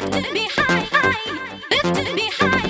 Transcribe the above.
Lifted me high, high. Lifted me high.